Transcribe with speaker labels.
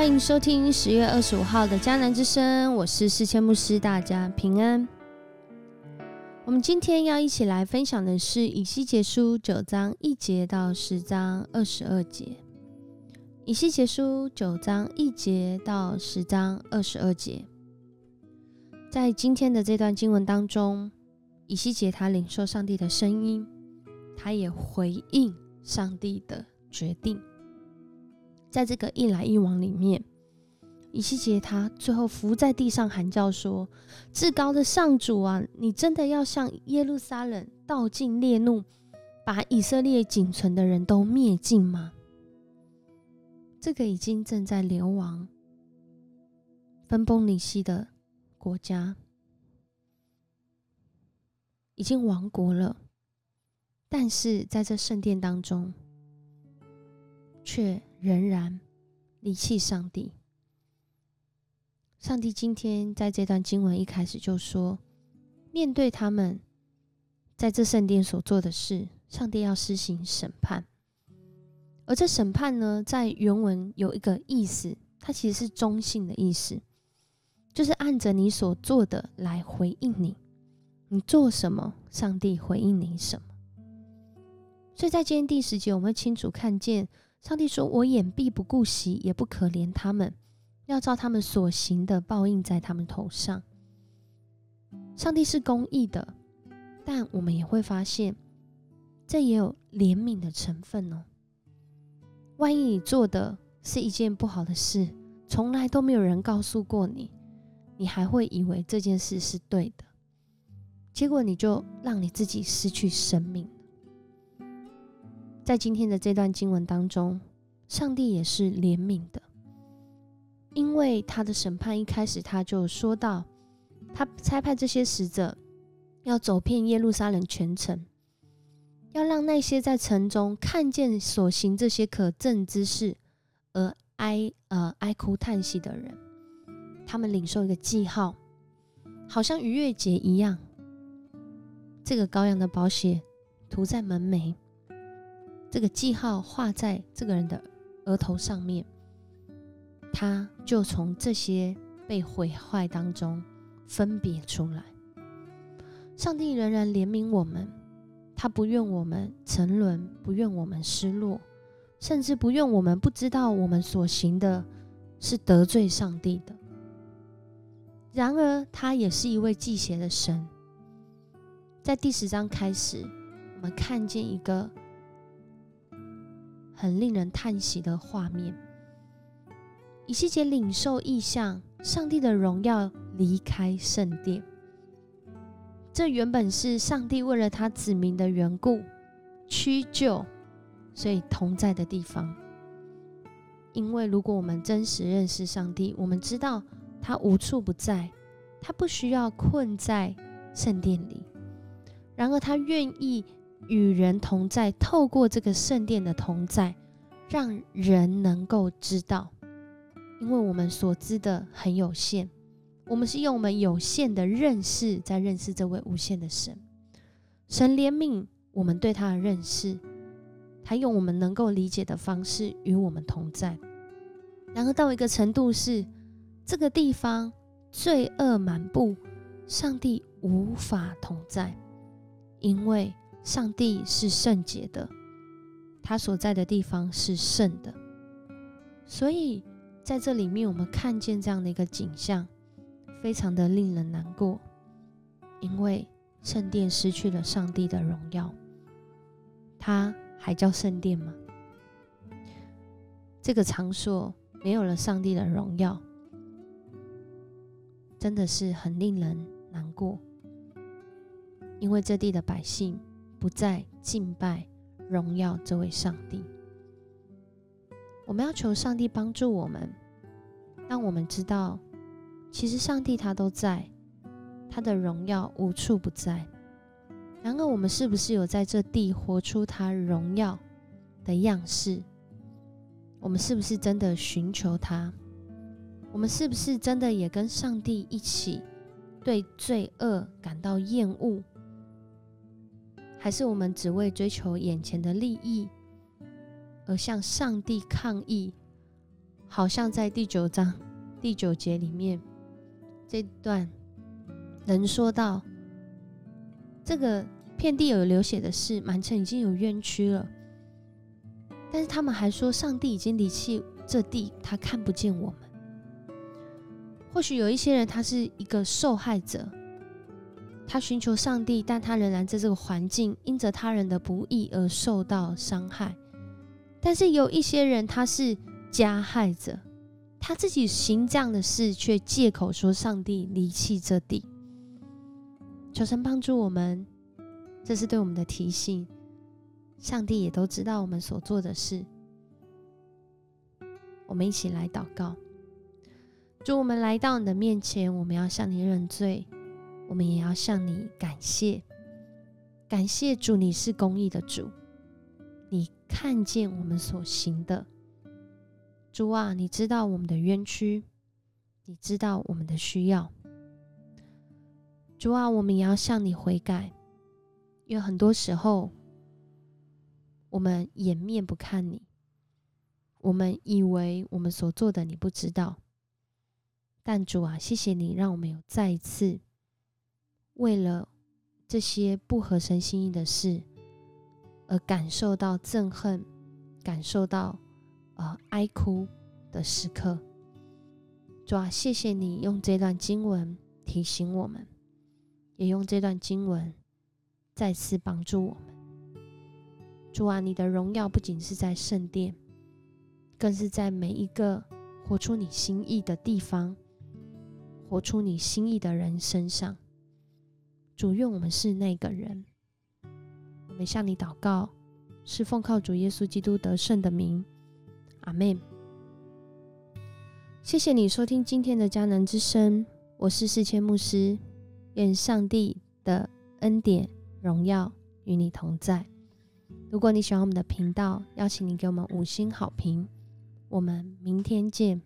Speaker 1: 欢迎收听十月二十五号的迦南之声，我是世千牧师，大家平安。我们今天要一起来分享的是以西结书九章一节到十章二十二节。以西结书九章一节到十章二十二节，在今天的这段经文当中，以西结他领受上帝的声音，他也回应上帝的决定。在这个一来一往里面，以西结他最后伏在地上喊叫说：“至高的上主啊，你真的要向耶路撒冷倒尽烈怒，把以色列仅存的人都灭尽吗？”这个已经正在流亡、分崩离析的国家，已经亡国了，但是在这圣殿当中，却。仍然离弃上帝。上帝今天在这段经文一开始就说：“面对他们在这圣殿所做的事，上帝要施行审判。而这审判呢，在原文有一个意思，它其实是中性的意思，就是按着你所做的来回应你。你做什么，上帝回应你什么。所以在今天第十节，我们会清楚看见。”上帝说：“我眼必不顾惜，也不可怜他们，要照他们所行的报应在他们头上。”上帝是公义的，但我们也会发现，这也有怜悯的成分哦。万一你做的是一件不好的事，从来都没有人告诉过你，你还会以为这件事是对的，结果你就让你自己失去生命。在今天的这段经文当中，上帝也是怜悯的，因为他的审判一开始他就说到，他差派这些使者要走遍耶路撒冷全城，要让那些在城中看见所行这些可憎之事而哀呃哀哭叹息的人，他们领受一个记号，好像逾越节一样，这个羔羊的宝血涂在门楣。这个记号画在这个人的额头上面，他就从这些被毁坏当中分别出来。上帝仍然怜悯我们，他不愿我们沉沦，不愿我们失落，甚至不愿我们不知道我们所行的是得罪上帝的。然而，他也是一位祭邪的神。在第十章开始，我们看见一个。很令人叹息的画面。以西结领受意象，上帝的荣耀离开圣殿。这原本是上帝为了他子民的缘故屈就，所以同在的地方。因为如果我们真实认识上帝，我们知道他无处不在，他不需要困在圣殿里。然而，他愿意。与人同在，透过这个圣殿的同在，让人能够知道，因为我们所知的很有限，我们是用我们有限的认识在认识这位无限的神。神怜悯我们对他的认识，他用我们能够理解的方式与我们同在。然而到一个程度是，这个地方罪恶满布，上帝无法同在，因为。上帝是圣洁的，他所在的地方是圣的，所以在这里面，我们看见这样的一个景象，非常的令人难过，因为圣殿失去了上帝的荣耀，它还叫圣殿吗？这个场所没有了上帝的荣耀，真的是很令人难过，因为这地的百姓。不再敬拜荣耀这位上帝，我们要求上帝帮助我们，让我们知道，其实上帝他都在，他的荣耀无处不在。然而，我们是不是有在这地活出他荣耀的样式？我们是不是真的寻求他？我们是不是真的也跟上帝一起对罪恶感到厌恶？还是我们只为追求眼前的利益而向上帝抗议，好像在第九章第九节里面这段能说到这个遍地有流血的事，满城已经有冤屈了，但是他们还说上帝已经离弃这地，他看不见我们。或许有一些人，他是一个受害者，他寻求上帝，但他仍然在这个环境因着他人的不义而受到伤害。但是有一些人，他是加害者，他自己行这样的事，却借口说上帝离弃这地。求神帮助我们，这是对我们的提醒。上帝也都知道我们所做的事。我们一起来祷告。主，我们来到你的面前，我们要向你认罪，我们也要向你感谢。感谢主，你是公义的主，你看见我们所行的。主啊，你知道我们的冤屈，你知道我们的需要。主啊，我们也要向你悔改，因为很多时候我们掩面不看你，我们以为我们所做的你不知道。但主啊，谢谢你让我们有再一次为了这些不合神心意的事而感受到憎恨，感受到呃哀哭的时刻。主啊，谢谢你用这段经文提醒我们，也用这段经文再次帮助我们。主啊，你的荣耀不仅是在圣殿，更是在每一个活出你心意的地方。活出你心意的人身上，主愿我们是那个人。我们向你祷告，是奉靠主耶稣基督得胜的名，阿门。谢谢你收听今天的迦南之声，我是世谦牧师。愿上帝的恩典、荣耀与你同在。如果你喜欢我们的频道，邀请你给我们五星好评。我们明天见。